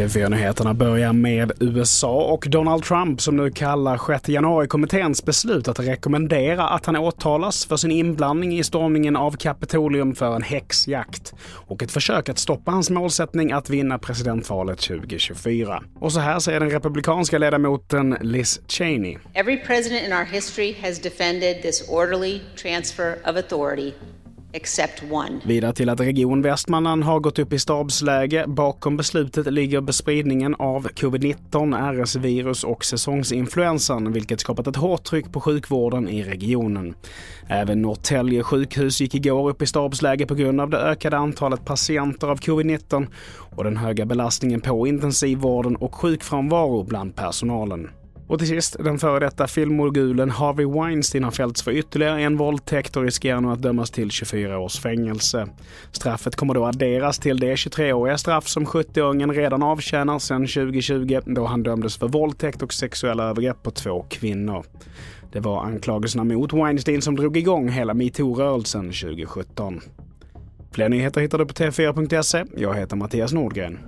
TV4-nyheterna börjar med USA och Donald Trump som nu kallar 6 januari-kommitténs beslut att rekommendera att han åtalas för sin inblandning i stormningen av Kapitolium för en häxjakt och ett försök att stoppa hans målsättning att vinna presidentvalet 2024. Och så här säger den republikanska ledamoten Liz Cheney. Every president in our history has defended this orderly transfer of authority. Vidare till att Region Västmanland har gått upp i stabsläge. Bakom beslutet ligger bespridningen av covid-19, RS-virus och säsongsinfluensan, vilket skapat ett hårt tryck på sjukvården i regionen. Även Norrtälje sjukhus gick igår upp i stabsläge på grund av det ökade antalet patienter av covid-19 och den höga belastningen på intensivvården och sjukfrånvaro bland personalen. Och till sist, den före detta filmmogulen Harvey Weinstein har fällts för ytterligare en våldtäkt och riskerar nu att dömas till 24 års fängelse. Straffet kommer då adderas till det 23-åriga straff som 70-åringen redan avtjänar sedan 2020 då han dömdes för våldtäkt och sexuella övergrepp på två kvinnor. Det var anklagelserna mot Weinstein som drog igång hela metoo-rörelsen 2017. Fler nyheter hittar du på tv4.se. Jag heter Mattias Nordgren.